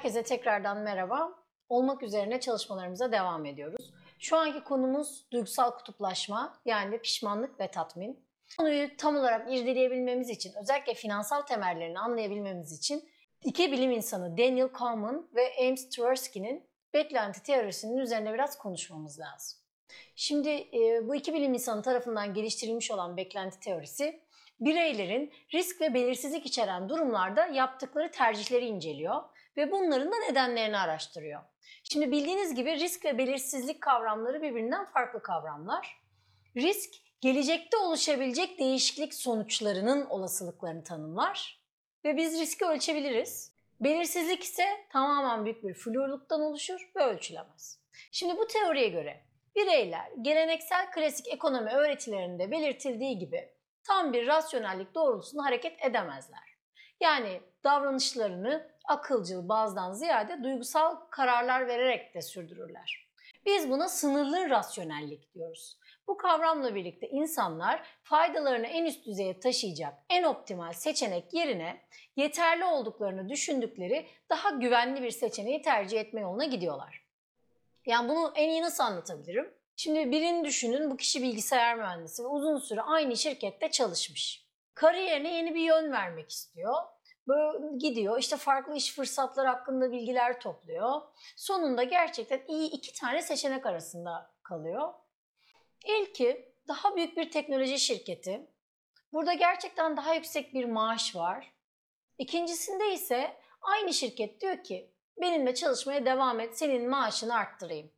Herkese tekrardan merhaba. Olmak üzerine çalışmalarımıza devam ediyoruz. Şu anki konumuz duygusal kutuplaşma yani pişmanlık ve tatmin. Konuyu tam olarak irdeleyebilmemiz için, özellikle finansal temellerini anlayabilmemiz için iki bilim insanı Daniel Kahneman ve Ames Tversky'nin beklenti teorisinin üzerine biraz konuşmamız lazım. Şimdi e, bu iki bilim insanı tarafından geliştirilmiş olan beklenti teorisi bireylerin risk ve belirsizlik içeren durumlarda yaptıkları tercihleri inceliyor ve bunların da nedenlerini araştırıyor. Şimdi bildiğiniz gibi risk ve belirsizlik kavramları birbirinden farklı kavramlar. Risk, gelecekte oluşabilecek değişiklik sonuçlarının olasılıklarını tanımlar ve biz riski ölçebiliriz. Belirsizlik ise tamamen büyük bir flurluktan oluşur ve ölçülemez. Şimdi bu teoriye göre bireyler geleneksel klasik ekonomi öğretilerinde belirtildiği gibi tam bir rasyonellik doğrultusunda hareket edemezler. Yani davranışlarını akılcıl bazdan ziyade duygusal kararlar vererek de sürdürürler. Biz buna sınırlı rasyonellik diyoruz. Bu kavramla birlikte insanlar faydalarını en üst düzeye taşıyacak en optimal seçenek yerine yeterli olduklarını düşündükleri daha güvenli bir seçeneği tercih etme yoluna gidiyorlar. Yani bunu en iyi nasıl anlatabilirim? Şimdi birini düşünün bu kişi bilgisayar mühendisi ve uzun süre aynı şirkette çalışmış. Kariyerine yeni bir yön vermek istiyor. Böyle gidiyor işte farklı iş fırsatları hakkında bilgiler topluyor. Sonunda gerçekten iyi iki tane seçenek arasında kalıyor. İlki daha büyük bir teknoloji şirketi. Burada gerçekten daha yüksek bir maaş var. İkincisinde ise aynı şirket diyor ki benimle çalışmaya devam et senin maaşını arttırayım.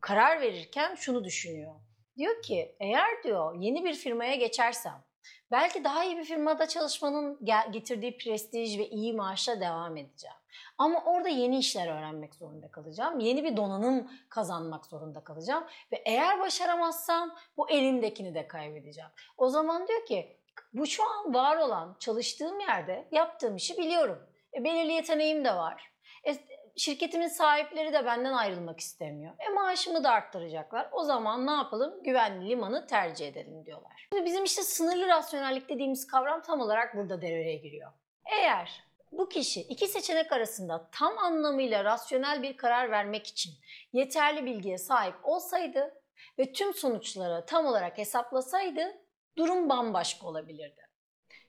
Karar verirken şunu düşünüyor. Diyor ki eğer diyor yeni bir firmaya geçersem belki daha iyi bir firmada çalışmanın getirdiği prestij ve iyi maaşla devam edeceğim. Ama orada yeni işler öğrenmek zorunda kalacağım. Yeni bir donanım kazanmak zorunda kalacağım. Ve eğer başaramazsam bu elimdekini de kaybedeceğim. O zaman diyor ki bu şu an var olan çalıştığım yerde yaptığım işi biliyorum. E, belirli yeteneğim de var. E, şirketimin sahipleri de benden ayrılmak istemiyor. E maaşımı da arttıracaklar. O zaman ne yapalım? Güvenli limanı tercih edelim diyorlar. Şimdi bizim işte sınırlı rasyonellik dediğimiz kavram tam olarak burada devreye giriyor. Eğer bu kişi iki seçenek arasında tam anlamıyla rasyonel bir karar vermek için yeterli bilgiye sahip olsaydı ve tüm sonuçları tam olarak hesaplasaydı durum bambaşka olabilirdi.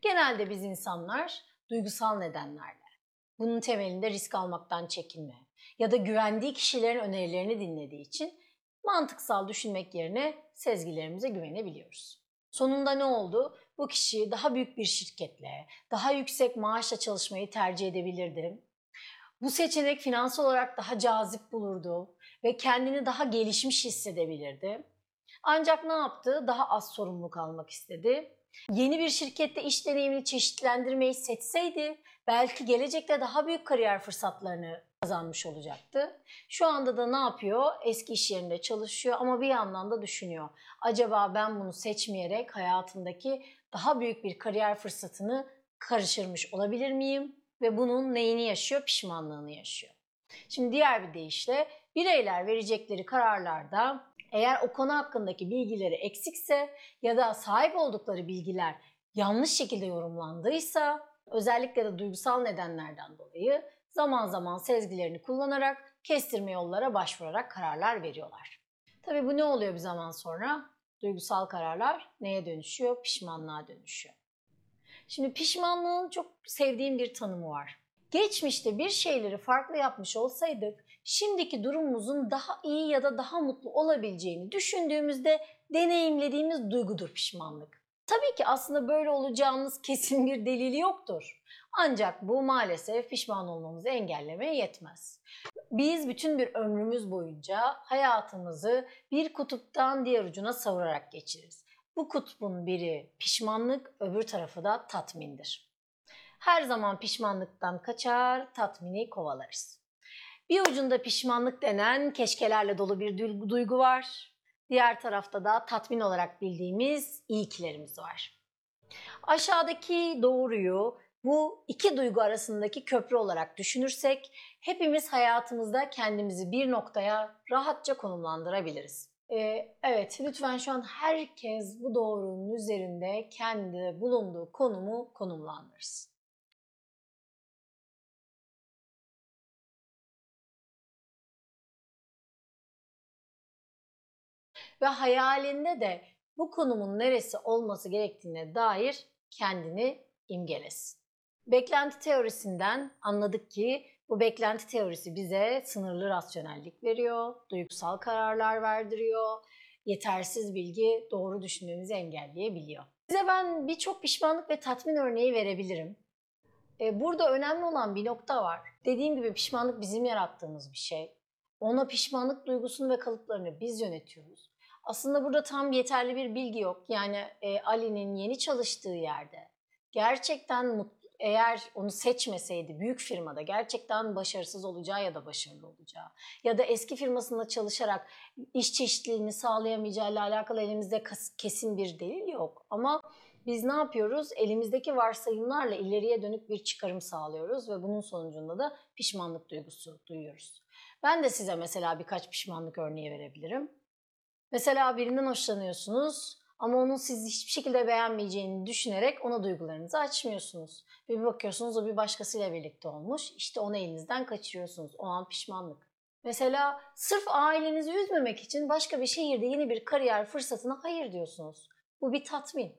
Genelde biz insanlar duygusal nedenlerle bunun temelinde risk almaktan çekinme ya da güvendiği kişilerin önerilerini dinlediği için mantıksal düşünmek yerine sezgilerimize güvenebiliyoruz. Sonunda ne oldu? Bu kişi daha büyük bir şirketle, daha yüksek maaşla çalışmayı tercih edebilirdi. Bu seçenek finansal olarak daha cazip bulurdu ve kendini daha gelişmiş hissedebilirdi. Ancak ne yaptı? Daha az sorumluluk almak istedi. Yeni bir şirkette iş deneyimini çeşitlendirmeyi seçseydi belki gelecekte daha büyük kariyer fırsatlarını kazanmış olacaktı. Şu anda da ne yapıyor? Eski iş yerinde çalışıyor ama bir yandan da düşünüyor. Acaba ben bunu seçmeyerek hayatımdaki daha büyük bir kariyer fırsatını karıştırmış olabilir miyim? Ve bunun neyini yaşıyor? Pişmanlığını yaşıyor. Şimdi diğer bir deyişle bireyler verecekleri kararlarda eğer o konu hakkındaki bilgileri eksikse ya da sahip oldukları bilgiler yanlış şekilde yorumlandıysa özellikle de duygusal nedenlerden dolayı zaman zaman sezgilerini kullanarak kestirme yollara başvurarak kararlar veriyorlar. Tabi bu ne oluyor bir zaman sonra? Duygusal kararlar neye dönüşüyor? Pişmanlığa dönüşüyor. Şimdi pişmanlığın çok sevdiğim bir tanımı var. Geçmişte bir şeyleri farklı yapmış olsaydık şimdiki durumumuzun daha iyi ya da daha mutlu olabileceğini düşündüğümüzde deneyimlediğimiz duygudur pişmanlık. Tabii ki aslında böyle olacağımız kesin bir delili yoktur. Ancak bu maalesef pişman olmamızı engellemeye yetmez. Biz bütün bir ömrümüz boyunca hayatımızı bir kutuptan diğer ucuna savurarak geçiririz. Bu kutbun biri pişmanlık, öbür tarafı da tatmindir. Her zaman pişmanlıktan kaçar, tatmini kovalarız. Bir ucunda pişmanlık denen keşkelerle dolu bir duygu var. Diğer tarafta da tatmin olarak bildiğimiz iyikilerimiz var. Aşağıdaki doğruyu bu iki duygu arasındaki köprü olarak düşünürsek hepimiz hayatımızda kendimizi bir noktaya rahatça konumlandırabiliriz. Ee, evet lütfen şu an herkes bu doğrunun üzerinde kendi bulunduğu konumu konumlandırsın. Ve hayalinde de bu konumun neresi olması gerektiğine dair kendini imgelesin. Beklenti teorisinden anladık ki bu beklenti teorisi bize sınırlı rasyonellik veriyor, duygusal kararlar verdiriyor, yetersiz bilgi doğru düşünmemizi engelleyebiliyor. Size ben birçok pişmanlık ve tatmin örneği verebilirim. E, burada önemli olan bir nokta var. Dediğim gibi pişmanlık bizim yarattığımız bir şey. Ona pişmanlık duygusunu ve kalıplarını biz yönetiyoruz. Aslında burada tam yeterli bir bilgi yok. Yani e, Ali'nin yeni çalıştığı yerde gerçekten mutlu, eğer onu seçmeseydi büyük firmada gerçekten başarısız olacağı ya da başarılı olacağı ya da eski firmasında çalışarak iş çeşitliliğini sağlayamayacağı ile alakalı elimizde kesin bir delil yok. Ama biz ne yapıyoruz? Elimizdeki varsayımlarla ileriye dönük bir çıkarım sağlıyoruz ve bunun sonucunda da pişmanlık duygusu duyuyoruz. Ben de size mesela birkaç pişmanlık örneği verebilirim. Mesela birinden hoşlanıyorsunuz ama onun sizi hiçbir şekilde beğenmeyeceğini düşünerek ona duygularınızı açmıyorsunuz. Bir bakıyorsunuz o bir başkasıyla birlikte olmuş. İşte onu elinizden kaçırıyorsunuz. O an pişmanlık. Mesela sırf ailenizi üzmemek için başka bir şehirde yeni bir kariyer fırsatına hayır diyorsunuz. Bu bir tatmin.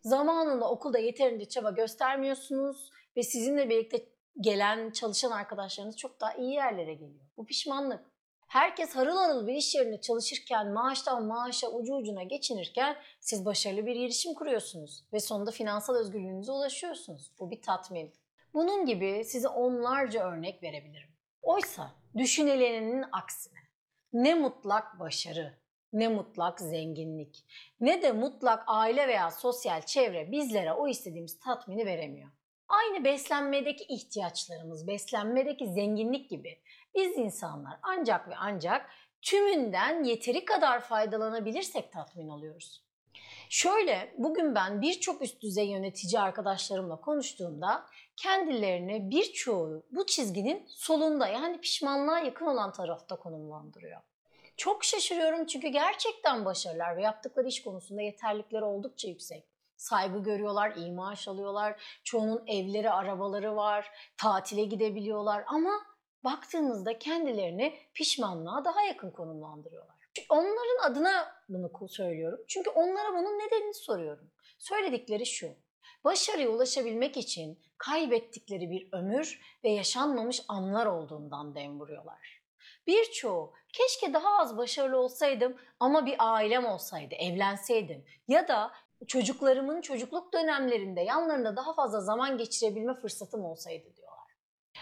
Zamanında okulda yeterince çaba göstermiyorsunuz ve sizinle birlikte gelen çalışan arkadaşlarınız çok daha iyi yerlere geliyor. Bu pişmanlık. Herkes harıl harıl bir iş yerinde çalışırken, maaştan maaşa ucu ucuna geçinirken siz başarılı bir girişim kuruyorsunuz ve sonunda finansal özgürlüğünüze ulaşıyorsunuz. Bu bir tatmin. Bunun gibi size onlarca örnek verebilirim. Oysa düşünülenin aksine ne mutlak başarı, ne mutlak zenginlik, ne de mutlak aile veya sosyal çevre bizlere o istediğimiz tatmini veremiyor. Aynı beslenmedeki ihtiyaçlarımız, beslenmedeki zenginlik gibi biz insanlar ancak ve ancak tümünden yeteri kadar faydalanabilirsek tatmin oluyoruz. Şöyle bugün ben birçok üst düzey yönetici arkadaşlarımla konuştuğumda kendilerini birçoğu bu çizginin solunda yani pişmanlığa yakın olan tarafta konumlandırıyor. Çok şaşırıyorum çünkü gerçekten başarılar ve yaptıkları iş konusunda yeterlikleri oldukça yüksek. Saygı görüyorlar, iyi maaş alıyorlar, çoğunun evleri, arabaları var, tatile gidebiliyorlar ama baktığımızda kendilerini pişmanlığa daha yakın konumlandırıyorlar. Onların adına bunu söylüyorum. Çünkü onlara bunun nedenini soruyorum. Söyledikleri şu. Başarıya ulaşabilmek için kaybettikleri bir ömür ve yaşanmamış anlar olduğundan dem vuruyorlar. Birçoğu keşke daha az başarılı olsaydım ama bir ailem olsaydı, evlenseydim ya da çocuklarımın çocukluk dönemlerinde yanlarında daha fazla zaman geçirebilme fırsatım olsaydı diyorlar.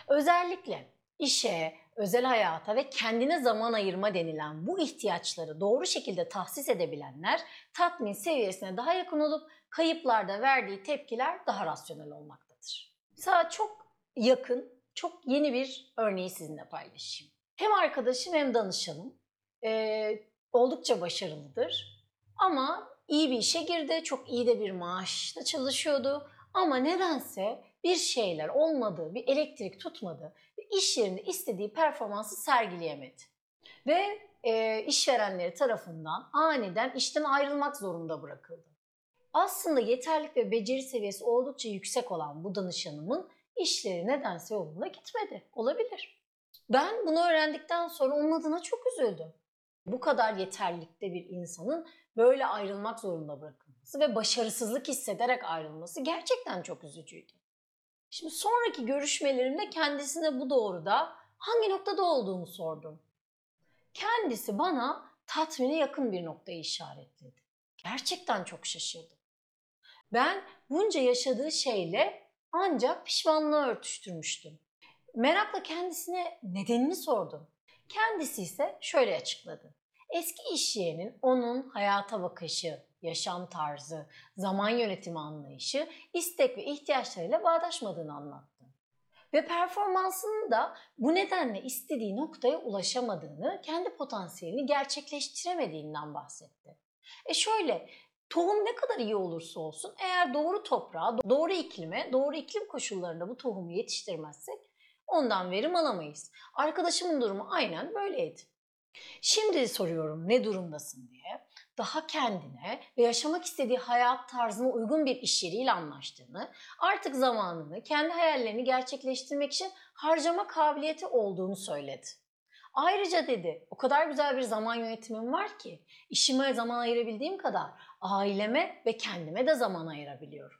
Özellikle işe, özel hayata ve kendine zaman ayırma denilen bu ihtiyaçları doğru şekilde tahsis edebilenler tatmin seviyesine daha yakın olup kayıplarda verdiği tepkiler daha rasyonel olmaktadır. Mesela çok yakın, çok yeni bir örneği sizinle paylaşayım. Hem arkadaşım hem danışanım. Ee, oldukça başarılıdır. Ama iyi bir işe girdi, çok iyi de bir maaşla çalışıyordu. Ama nedense bir şeyler olmadı, bir elektrik tutmadı iş yerinde istediği performansı sergileyemedi. Ve e, işverenleri tarafından aniden işten ayrılmak zorunda bırakıldı. Aslında yeterlik ve beceri seviyesi oldukça yüksek olan bu danışanımın işleri nedense yolunda gitmedi. Olabilir. Ben bunu öğrendikten sonra onun adına çok üzüldüm. Bu kadar yeterlikte bir insanın böyle ayrılmak zorunda bırakılması ve başarısızlık hissederek ayrılması gerçekten çok üzücüydü. Şimdi sonraki görüşmelerimde kendisine bu doğruda hangi noktada olduğunu sordum. Kendisi bana tatmine yakın bir noktayı işaretledi. Gerçekten çok şaşırdım. Ben bunca yaşadığı şeyle ancak pişmanlığı örtüştürmüştüm. Merakla kendisine nedenini sordum. Kendisi ise şöyle açıkladı. Eski iş yerinin onun hayata bakışı, yaşam tarzı, zaman yönetimi anlayışı, istek ve ihtiyaçlarıyla bağdaşmadığını anlattı. Ve performansının da bu nedenle istediği noktaya ulaşamadığını, kendi potansiyelini gerçekleştiremediğinden bahsetti. E şöyle, tohum ne kadar iyi olursa olsun eğer doğru toprağa, doğru iklime, doğru iklim koşullarında bu tohumu yetiştirmezsek ondan verim alamayız. Arkadaşımın durumu aynen böyleydi. Şimdi soruyorum ne durumdasın diye. Daha kendine ve yaşamak istediği hayat tarzına uygun bir iş yeriyle anlaştığını, artık zamanını kendi hayallerini gerçekleştirmek için harcama kabiliyeti olduğunu söyledi. Ayrıca dedi o kadar güzel bir zaman yönetimim var ki işime zaman ayırabildiğim kadar aileme ve kendime de zaman ayırabiliyorum.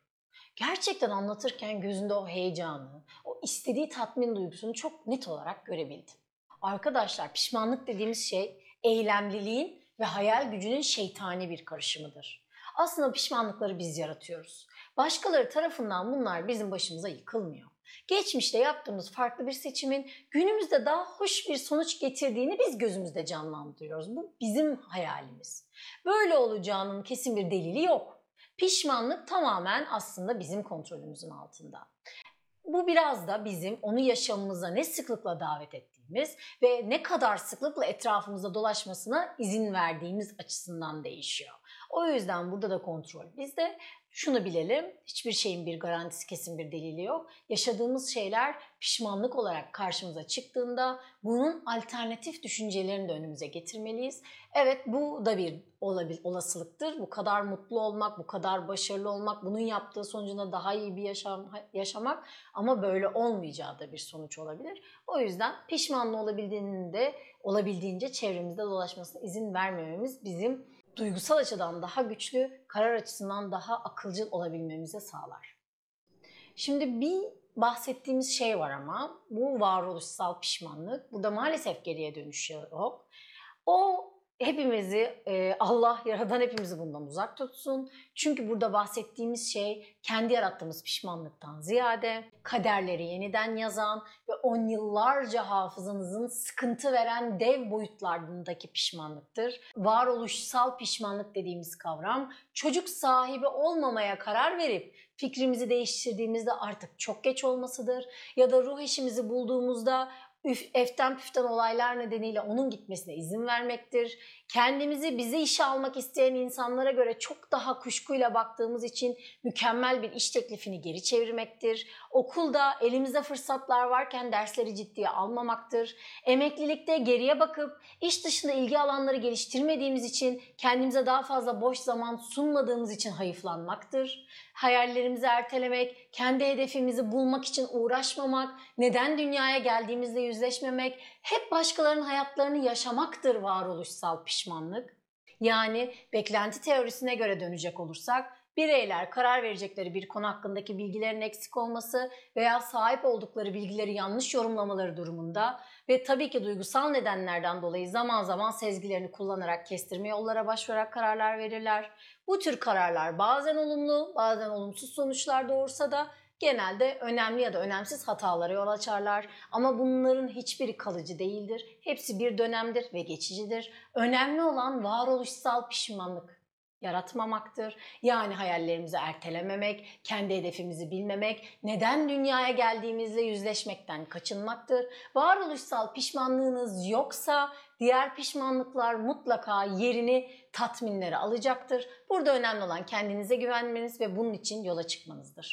Gerçekten anlatırken gözünde o heyecanı, o istediği tatmin duygusunu çok net olarak görebildim. Arkadaşlar pişmanlık dediğimiz şey eylemliliğin ve hayal gücünün şeytani bir karışımıdır. Aslında pişmanlıkları biz yaratıyoruz. Başkaları tarafından bunlar bizim başımıza yıkılmıyor. Geçmişte yaptığımız farklı bir seçimin günümüzde daha hoş bir sonuç getirdiğini biz gözümüzde canlandırıyoruz. Bu bizim hayalimiz. Böyle olacağının kesin bir delili yok. Pişmanlık tamamen aslında bizim kontrolümüzün altında. Bu biraz da bizim onu yaşamımıza ne sıklıkla davet ettiğimiz ve ne kadar sıklıkla etrafımızda dolaşmasına izin verdiğimiz açısından değişiyor. O yüzden burada da kontrol bizde. Şunu bilelim, hiçbir şeyin bir garantisi kesin bir delili yok. Yaşadığımız şeyler pişmanlık olarak karşımıza çıktığında bunun alternatif düşüncelerini de önümüze getirmeliyiz. Evet bu da bir olabil, olasılıktır. Bu kadar mutlu olmak, bu kadar başarılı olmak, bunun yaptığı sonucunda daha iyi bir yaşam, yaşamak ama böyle olmayacağı da bir sonuç olabilir. O yüzden pişmanlı olabildiğinde olabildiğince çevremizde dolaşmasına izin vermememiz bizim duygusal açıdan daha güçlü, karar açısından daha akılcıl olabilmemize sağlar. Şimdi bir bahsettiğimiz şey var ama bu varoluşsal pişmanlık. Burada maalesef geriye dönüş yok. O hepimizi e, Allah yaradan hepimizi bundan uzak tutsun. Çünkü burada bahsettiğimiz şey kendi yarattığımız pişmanlıktan ziyade kaderleri yeniden yazan ve on yıllarca hafızanızın sıkıntı veren dev boyutlarındaki pişmanlıktır. Varoluşsal pişmanlık dediğimiz kavram çocuk sahibi olmamaya karar verip fikrimizi değiştirdiğimizde artık çok geç olmasıdır ya da ruh eşimizi bulduğumuzda üf, eften püften olaylar nedeniyle onun gitmesine izin vermektir. Kendimizi bize işe almak isteyen insanlara göre çok daha kuşkuyla baktığımız için mükemmel bir iş teklifini geri çevirmektir. Okulda elimizde fırsatlar varken dersleri ciddiye almamaktır. Emeklilikte geriye bakıp iş dışında ilgi alanları geliştirmediğimiz için kendimize daha fazla boş zaman sunmadığımız için hayıflanmaktır. Hayallerimizi ertelemek, kendi hedefimizi bulmak için uğraşmamak, neden dünyaya geldiğimizle yüzleşmemek, hep başkalarının hayatlarını yaşamaktır varoluşsal pişmanlık. Yani beklenti teorisine göre dönecek olursak bireyler karar verecekleri bir konu hakkındaki bilgilerin eksik olması veya sahip oldukları bilgileri yanlış yorumlamaları durumunda ve tabii ki duygusal nedenlerden dolayı zaman zaman sezgilerini kullanarak kestirme yollara başvurarak kararlar verirler. Bu tür kararlar bazen olumlu, bazen olumsuz sonuçlar doğursa da genelde önemli ya da önemsiz hatalara yol açarlar. Ama bunların hiçbiri kalıcı değildir. Hepsi bir dönemdir ve geçicidir. Önemli olan varoluşsal pişmanlık yaratmamaktır. Yani hayallerimizi ertelememek, kendi hedefimizi bilmemek, neden dünyaya geldiğimizle yüzleşmekten kaçınmaktır. Varoluşsal pişmanlığınız yoksa diğer pişmanlıklar mutlaka yerini tatminleri alacaktır. Burada önemli olan kendinize güvenmeniz ve bunun için yola çıkmanızdır.